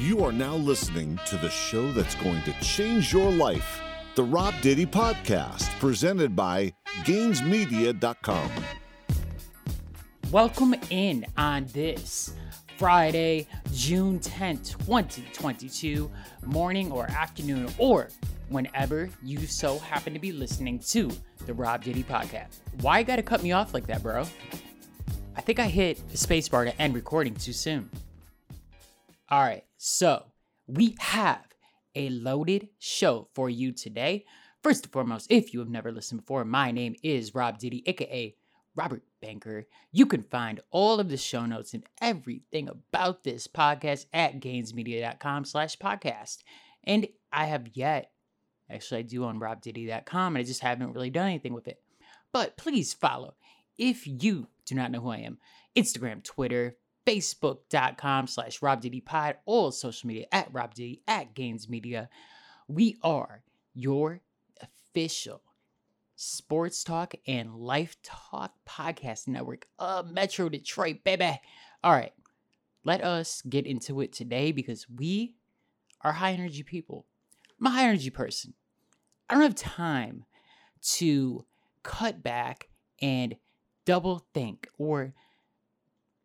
You are now listening to the show that's going to change your life the Rob Diddy Podcast, presented by GainsMedia.com. Welcome in on this Friday, June 10th, 2022, morning or afternoon, or whenever you so happen to be listening to the Rob Diddy Podcast. Why you gotta cut me off like that, bro? I think I hit the spacebar to end recording too soon. All right, so we have a loaded show for you today. First and foremost, if you have never listened before, my name is Rob Diddy, aka Robert Banker. You can find all of the show notes and everything about this podcast at gainsmedia.com slash podcast. And I have yet, actually I do on robdiddy.com, and I just haven't really done anything with it. But please follow if you do not know who I am. Instagram, Twitter, Facebook.com slash RobDiddyPod, all social media at RobDiddy, at Gains Media. We are your official sports talk and life talk podcast network of Metro Detroit, baby. All right, let us get into it today because we are high energy people. I'm a high energy person. I don't have time to cut back and double think or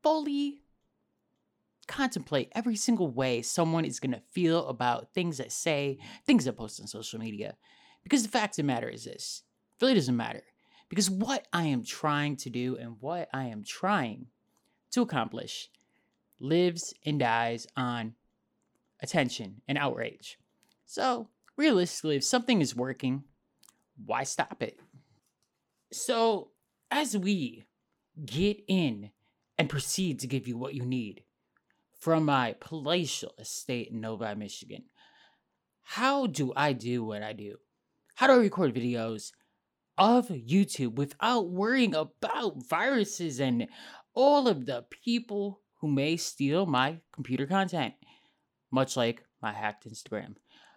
fully contemplate every single way someone is going to feel about things that say, things I post on social media. Because the fact of the matter is this it really doesn't matter. Because what I am trying to do and what I am trying to accomplish lives and dies on attention and outrage. So, realistically, if something is working, why stop it? So, as we get in and proceed to give you what you need from my palatial estate in Novi, Michigan, how do I do what I do? How do I record videos of YouTube without worrying about viruses and all of the people who may steal my computer content? Much like my hacked Instagram.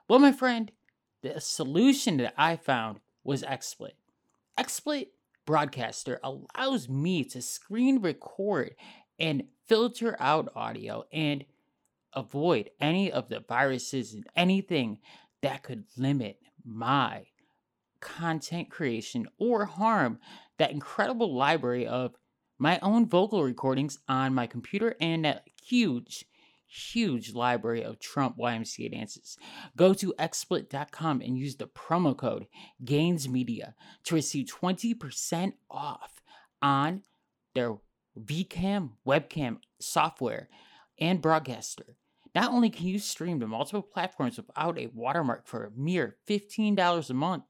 Well, my friend, the solution that I found was XSplit. XSplit Broadcaster allows me to screen record and filter out audio and avoid any of the viruses and anything that could limit my content creation or harm that incredible library of my own vocal recordings on my computer and that huge huge library of Trump YMCA dances. Go to xsplit.com and use the promo code GAINSMedia to receive 20% off on their VCam, webcam software, and broadcaster. Not only can you stream to multiple platforms without a watermark for a mere $15 a month,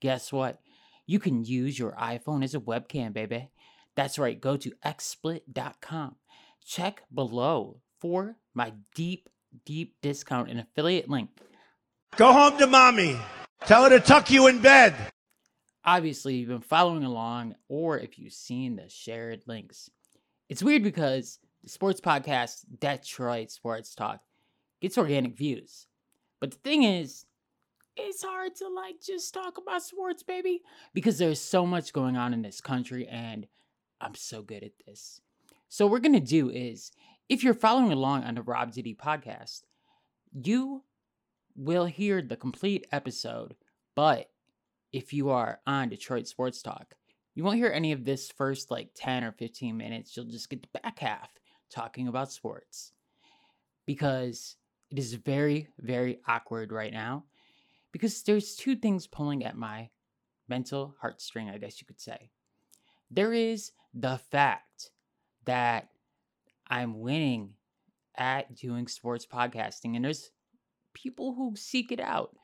guess what? You can use your iPhone as a webcam, baby. That's right, go to xsplit.com. Check below for my deep, deep discount and affiliate link. Go home to mommy. Tell her to tuck you in bed. Obviously, you've been following along, or if you've seen the shared links. It's weird because the sports podcast, Detroit Sports Talk, gets organic views. But the thing is, it's hard to like just talk about sports, baby, because there's so much going on in this country, and I'm so good at this. So, what we're gonna do is if you're following along on the Rob Diddy podcast, you will hear the complete episode. But if you are on Detroit Sports Talk, you won't hear any of this first like 10 or 15 minutes. You'll just get the back half talking about sports because it is very, very awkward right now because there's two things pulling at my mental heartstring, I guess you could say. There is the fact that I'm winning at doing sports podcasting. And there's people who seek it out.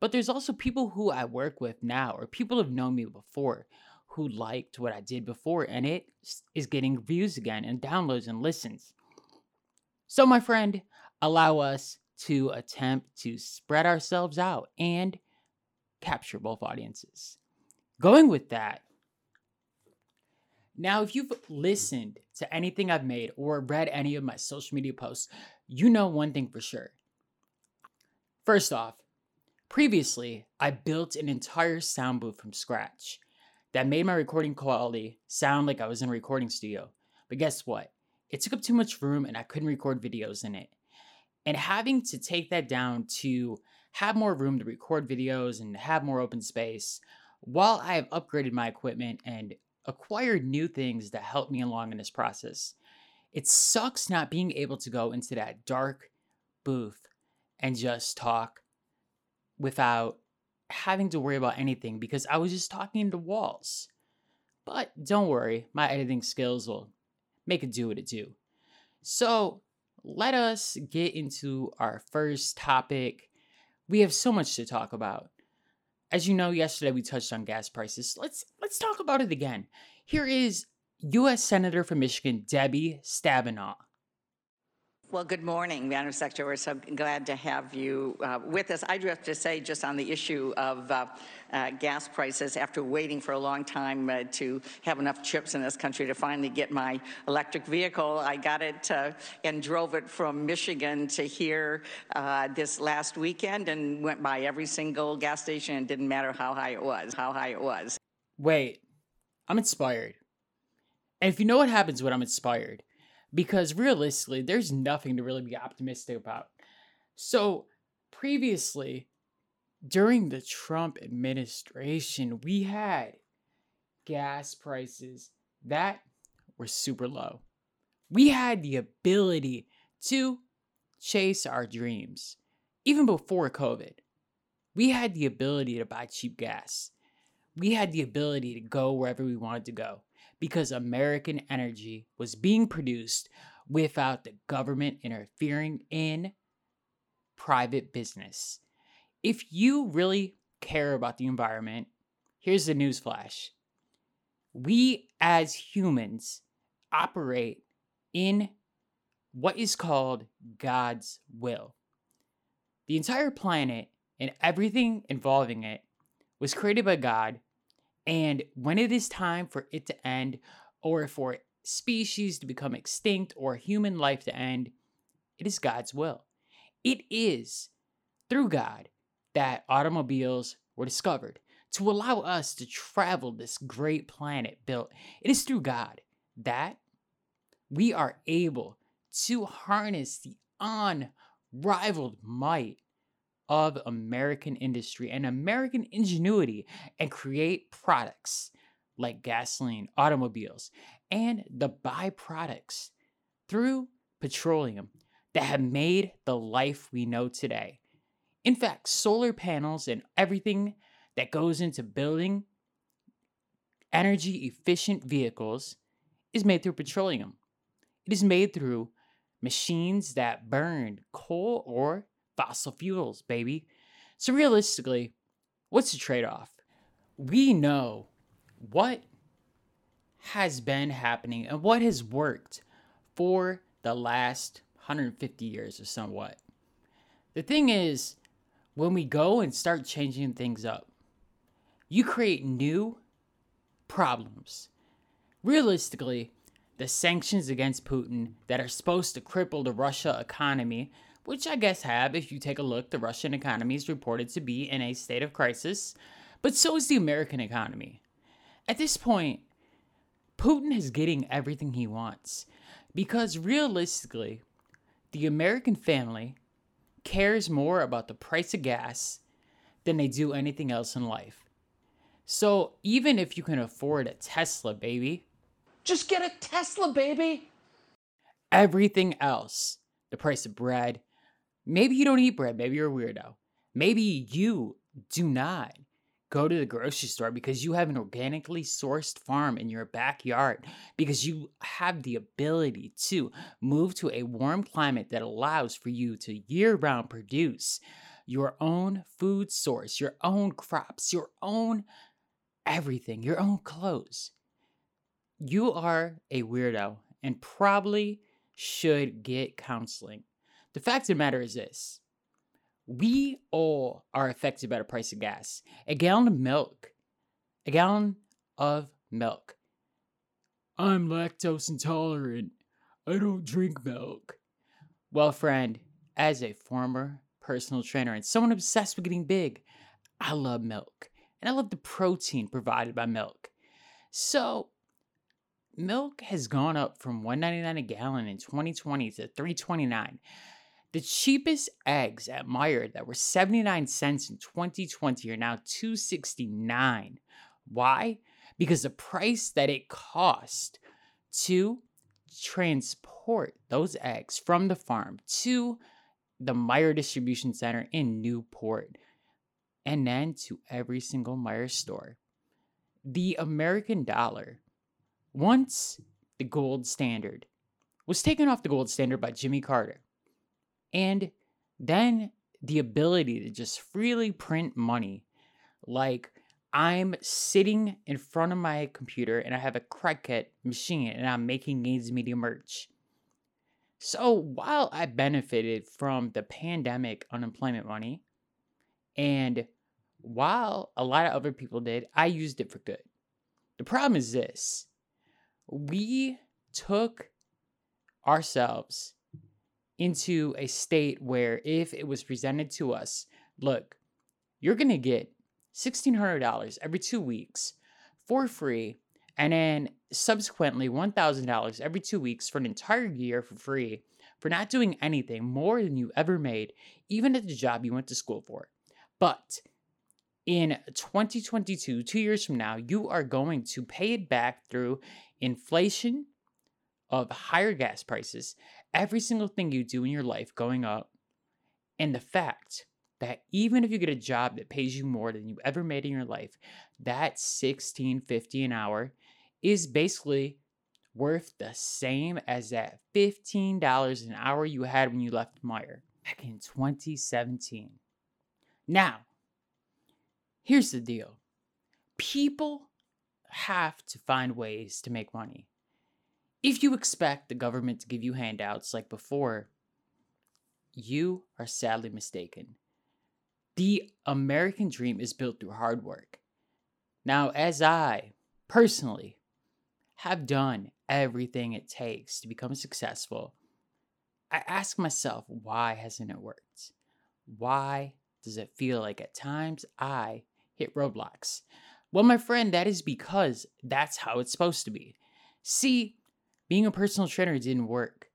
But there's also people who I work with now, or people have known me before who liked what I did before, and it is getting views again, and downloads and listens. So, my friend, allow us to attempt to spread ourselves out and capture both audiences. Going with that, now, if you've listened to anything I've made or read any of my social media posts, you know one thing for sure. First off, previously, I built an entire sound booth from scratch that made my recording quality sound like I was in a recording studio. But guess what? It took up too much room and I couldn't record videos in it. And having to take that down to have more room to record videos and have more open space, while I have upgraded my equipment and acquired new things that help me along in this process. It sucks not being able to go into that dark booth and just talk without having to worry about anything because I was just talking to walls. But don't worry, my editing skills will make it do what it do. So let us get into our first topic. We have so much to talk about. As you know, yesterday we touched on gas prices. Let's let's talk about it again. Here is U.S. Senator from Michigan Debbie Stabenow. Well, good morning, Madam Secretary. We're so glad to have you uh, with us. I do have to say, just on the issue of uh, uh, gas prices, after waiting for a long time uh, to have enough chips in this country to finally get my electric vehicle, I got it uh, and drove it from Michigan to here uh, this last weekend and went by every single gas station and didn't matter how high it was, how high it was. Wait, I'm inspired. And if you know what happens when I'm inspired, because realistically, there's nothing to really be optimistic about. So, previously, during the Trump administration, we had gas prices that were super low. We had the ability to chase our dreams. Even before COVID, we had the ability to buy cheap gas. We had the ability to go wherever we wanted to go because American energy was being produced without the government interfering in private business. If you really care about the environment, here's the newsflash. We as humans operate in what is called God's will. The entire planet and everything involving it was created by God and when it is time for it to end, or for species to become extinct, or human life to end, it is God's will. It is through God that automobiles were discovered to allow us to travel this great planet built. It is through God that we are able to harness the unrivaled might of American industry and American ingenuity and create products like gasoline, automobiles, and the byproducts through petroleum that have made the life we know today. In fact, solar panels and everything that goes into building energy efficient vehicles is made through petroleum. It is made through machines that burn coal or fossil fuels, baby. So, realistically, what's the trade off? We know what has been happening and what has worked for the last 150 years or somewhat. The thing is, when we go and start changing things up, you create new problems. Realistically, the sanctions against Putin that are supposed to cripple the Russia economy which I guess have, if you take a look, the Russian economy is reported to be in a state of crisis, but so is the American economy. At this point, Putin is getting everything he wants because realistically, the American family cares more about the price of gas than they do anything else in life. So even if you can afford a Tesla, baby, just get a Tesla, baby. Everything else, the price of bread, Maybe you don't eat bread. Maybe you're a weirdo. Maybe you do not go to the grocery store because you have an organically sourced farm in your backyard because you have the ability to move to a warm climate that allows for you to year round produce your own food source, your own crops, your own everything, your own clothes. You are a weirdo and probably should get counseling. The fact of the matter is this we all are affected by the price of gas. A gallon of milk, a gallon of milk. I'm lactose intolerant. I don't drink milk. Well, friend, as a former personal trainer and someone obsessed with getting big, I love milk. And I love the protein provided by milk. So, milk has gone up from 1.99 a gallon in 2020 to 3.29. The cheapest eggs at Meijer that were 79 cents in 2020 are now 269. Why? Because the price that it cost to transport those eggs from the farm to the Meijer distribution center in Newport and then to every single Meijer store. The American dollar, once the gold standard, was taken off the gold standard by Jimmy Carter. And then the ability to just freely print money. Like I'm sitting in front of my computer and I have a Cricut machine and I'm making Gains Media merch. So while I benefited from the pandemic unemployment money, and while a lot of other people did, I used it for good. The problem is this we took ourselves into a state where if it was presented to us, look, you're going to get $1,600 every two weeks for free, and then subsequently $1,000 every two weeks for an entire year for free for not doing anything more than you ever made, even at the job you went to school for. But in 2022, two years from now, you are going to pay it back through inflation of higher gas prices every single thing you do in your life going up, and the fact that even if you get a job that pays you more than you ever made in your life, that 1650 an hour is basically worth the same as that $15 an hour you had when you left Meijer back in 2017. Now, here's the deal. People have to find ways to make money. If you expect the government to give you handouts like before, you are sadly mistaken. The American dream is built through hard work. Now, as I personally have done everything it takes to become successful, I ask myself, why hasn't it worked? Why does it feel like at times I hit roadblocks? Well, my friend, that is because that's how it's supposed to be. See, being a personal trainer didn't work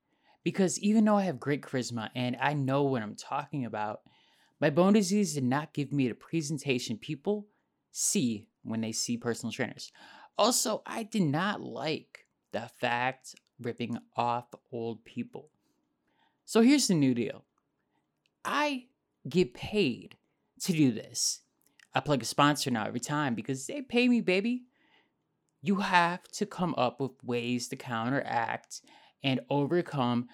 because even though I have great charisma and I know what I'm talking about, my bone disease did not give me the presentation people see when they see personal trainers. Also, I did not like the fact ripping off old people. So here's the new deal I get paid to do this. I plug a sponsor now every time because they pay me, baby you have to come up with ways to counteract and overcome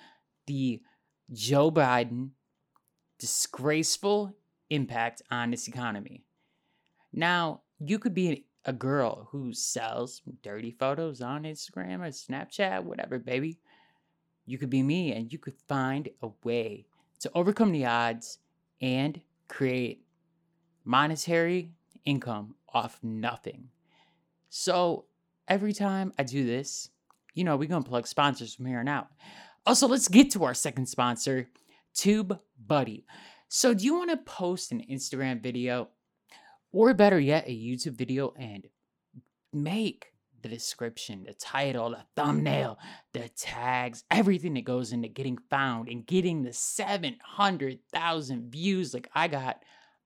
the Joe Biden disgraceful impact on this economy. Now, you could be a girl who sells dirty photos on Instagram or Snapchat, whatever, baby. You could be me and you could find a way to overcome the odds and create monetary income off nothing. So, every time I do this, you know, we're going to plug sponsors from here on out. Also, let's get to our second sponsor, Tube Buddy. So, do you want to post an Instagram video or better yet, a YouTube video and make the description, the title, the thumbnail, the tags, everything that goes into getting found and getting the 700,000 views like I got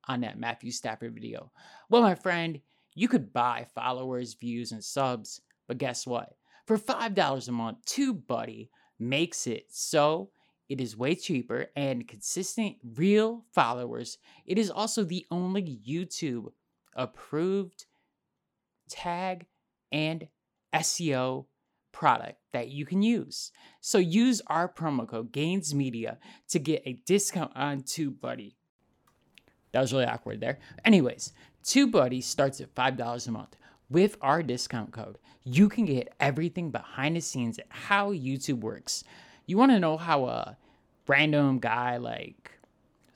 on that Matthew Stafford video? Well, my friend, you could buy followers, views, and subs, but guess what? For $5 a month, TubeBuddy makes it so it is way cheaper and consistent real followers. It is also the only YouTube approved tag and SEO product that you can use. So use our promo code GAINSMEDIA to get a discount on TubeBuddy. That was really awkward there. Anyways, TubeBuddy starts at $5 a month. With our discount code, you can get everything behind the scenes at how YouTube works. You want to know how a random guy like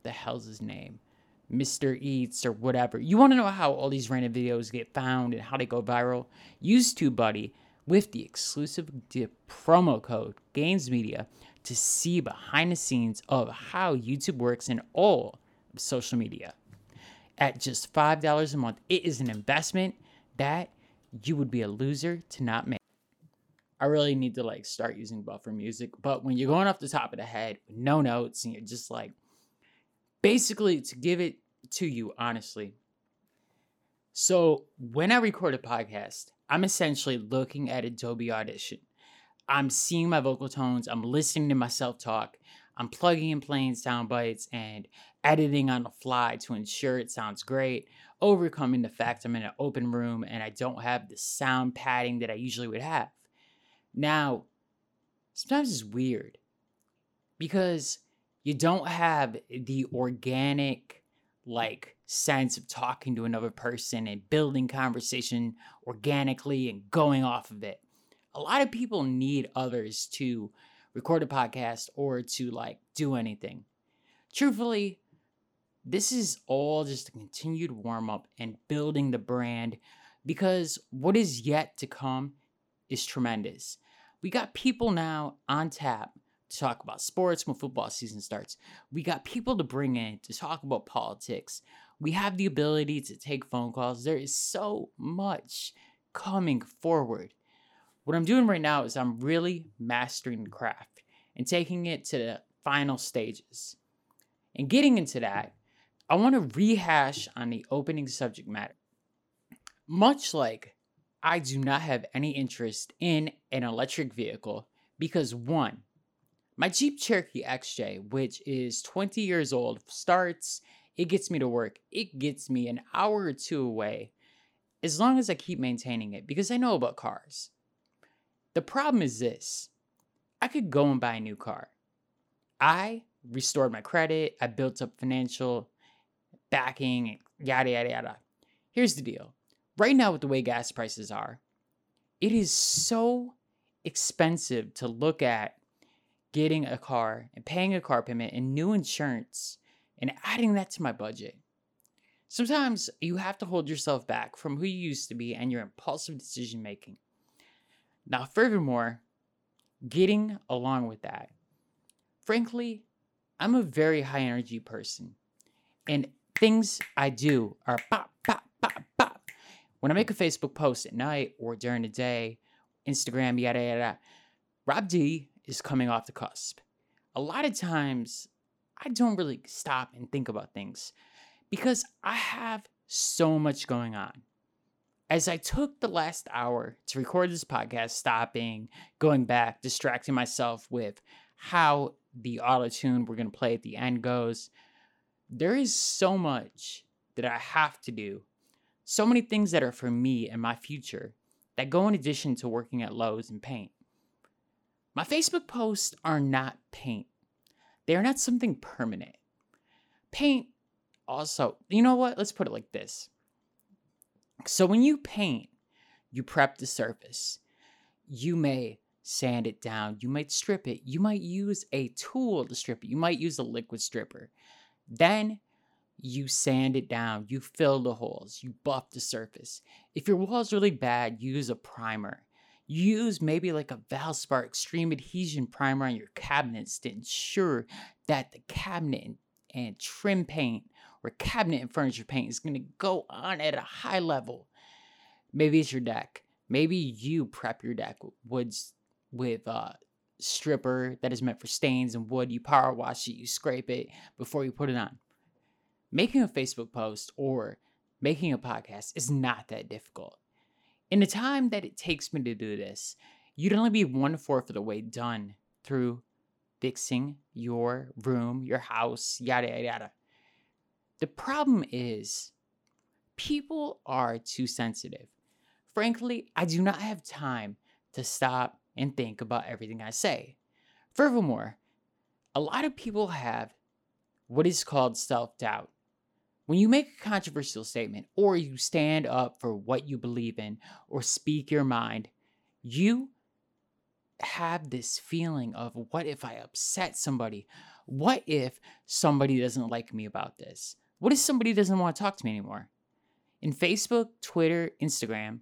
the hell's his name? Mr. Eats or whatever. You want to know how all these random videos get found and how they go viral? Use TubeBuddy with the exclusive promo code Gains Media to see behind the scenes of how YouTube works and all social media. At just $5 a month, it is an investment that you would be a loser to not make. I really need to like start using buffer music, but when you're going off the top of the head no notes and you're just like basically to give it to you honestly. So, when I record a podcast, I'm essentially looking at Adobe Audition. I'm seeing my vocal tones, I'm listening to myself talk, I'm plugging and playing sound bites and editing on the fly to ensure it sounds great, overcoming the fact I'm in an open room and I don't have the sound padding that I usually would have. Now, sometimes it's weird because you don't have the organic like sense of talking to another person and building conversation organically and going off of it. A lot of people need others to record a podcast or to like do anything. Truthfully, this is all just a continued warm up and building the brand because what is yet to come is tremendous. We got people now on tap to talk about sports when football season starts. We got people to bring in to talk about politics. We have the ability to take phone calls. There is so much coming forward. What I'm doing right now is I'm really mastering the craft and taking it to the final stages. And getting into that, I want to rehash on the opening subject matter. Much like I do not have any interest in an electric vehicle because one, my Jeep Cherokee XJ, which is 20 years old, starts, it gets me to work. It gets me an hour or two away as long as I keep maintaining it because I know about cars. The problem is this I could go and buy a new car. I restored my credit, I built up financial backing, yada, yada, yada. Here's the deal right now, with the way gas prices are, it is so expensive to look at getting a car and paying a car payment and new insurance and adding that to my budget. Sometimes you have to hold yourself back from who you used to be and your impulsive decision making. Now, furthermore, getting along with that, frankly, I'm a very high energy person. And things I do are pop, pop, pop, pop. When I make a Facebook post at night or during the day, Instagram, yada, yada, Rob D is coming off the cusp. A lot of times, I don't really stop and think about things because I have so much going on. As I took the last hour to record this podcast, stopping, going back, distracting myself with how the auto tune we're going to play at the end goes, there is so much that I have to do. So many things that are for me and my future that go in addition to working at Lowe's and paint. My Facebook posts are not paint. They are not something permanent. Paint also, you know what? Let's put it like this. So when you paint, you prep the surface. You may sand it down, you might strip it, you might use a tool to strip it, you might use a liquid stripper. Then you sand it down, you fill the holes, you buff the surface. If your wall is really bad, use a primer. Use maybe like a Valspar extreme adhesion primer on your cabinets to ensure that the cabinet and trim paint or cabinet and furniture paint is going to go on at a high level. Maybe it's your deck. Maybe you prep your deck woods with uh, stripper that is meant for stains and wood. You power wash it, you scrape it before you put it on. Making a Facebook post or making a podcast is not that difficult. In the time that it takes me to do this, you'd only be one fourth of the way done through fixing your room, your house, yada, yada, yada. The problem is, people are too sensitive. Frankly, I do not have time to stop and think about everything I say. Furthermore, a lot of people have what is called self doubt. When you make a controversial statement or you stand up for what you believe in or speak your mind, you have this feeling of what if I upset somebody? What if somebody doesn't like me about this? What if somebody doesn't want to talk to me anymore? In Facebook, Twitter, Instagram,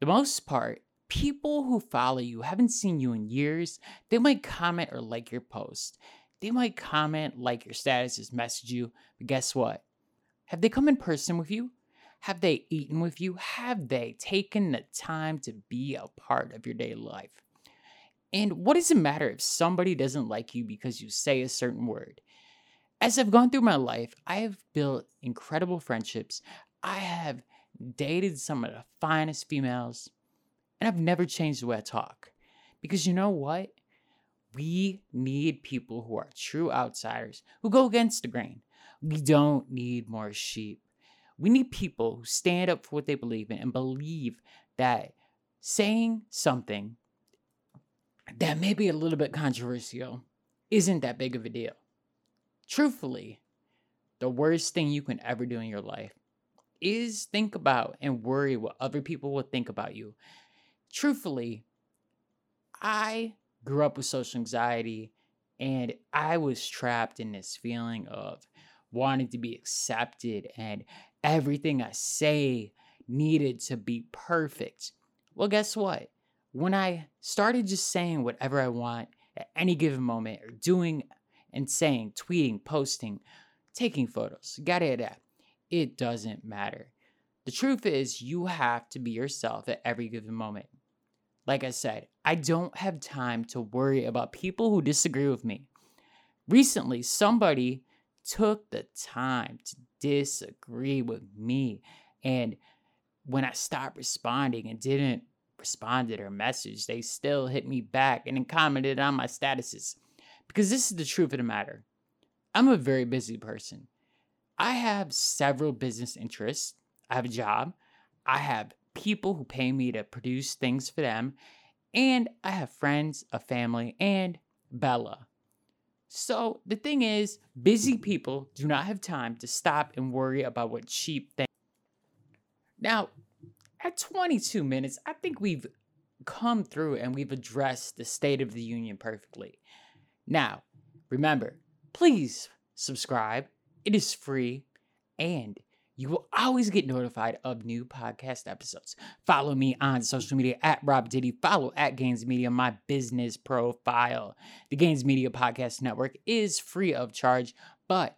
the most part, people who follow you haven't seen you in years. They might comment or like your post. They might comment, like your status, statuses, message you. But guess what? Have they come in person with you? Have they eaten with you? Have they taken the time to be a part of your daily life? And what does it matter if somebody doesn't like you because you say a certain word? As I've gone through my life, I have built incredible friendships. I have dated some of the finest females, and I've never changed the way I talk. Because you know what? We need people who are true outsiders who go against the grain. We don't need more sheep. We need people who stand up for what they believe in and believe that saying something that may be a little bit controversial isn't that big of a deal. Truthfully, the worst thing you can ever do in your life is think about and worry what other people will think about you. Truthfully, I grew up with social anxiety and I was trapped in this feeling of wanting to be accepted and everything I say needed to be perfect. Well, guess what? When I started just saying whatever I want at any given moment, or doing and saying, tweeting, posting, taking photos, yada yada, it doesn't matter. The truth is, you have to be yourself at every given moment. Like I said, I don't have time to worry about people who disagree with me. Recently, somebody took the time to disagree with me. And when I stopped responding and didn't respond to their message, they still hit me back and commented on my statuses. Because this is the truth of the matter. I'm a very busy person. I have several business interests. I have a job. I have people who pay me to produce things for them. And I have friends, a family, and Bella. So the thing is, busy people do not have time to stop and worry about what cheap things. Now, at 22 minutes, I think we've come through and we've addressed the State of the Union perfectly. Now, remember, please subscribe. It is free and you will always get notified of new podcast episodes. Follow me on social media at Rob Diddy. Follow at Gains Media, my business profile. The Gains Media Podcast Network is free of charge, but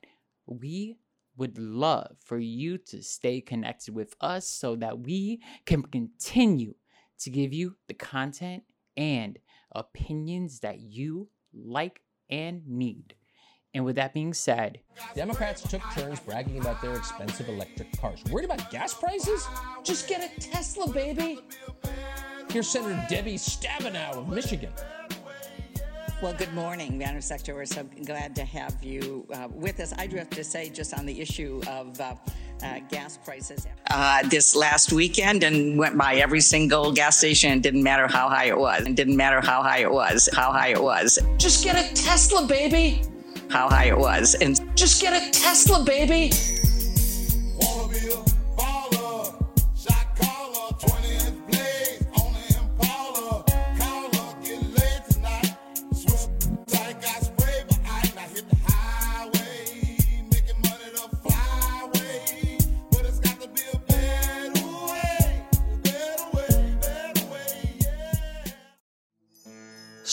we would love for you to stay connected with us so that we can continue to give you the content and opinions that you like and need. And with that being said, Democrats took turns bragging about their expensive electric cars. Worried about gas prices? Just get a Tesla, baby. Here's Senator Debbie Stabenow of Michigan. Well, good morning, Madam Secretary. We're so glad to have you uh, with us. I do have to say, just on the issue of uh, uh, gas prices, uh, this last weekend and went by every single gas station. It didn't matter how high it was. It didn't matter how high it was. How high it was. Just get a Tesla, baby. How high it was. And Just get a Tesla, baby.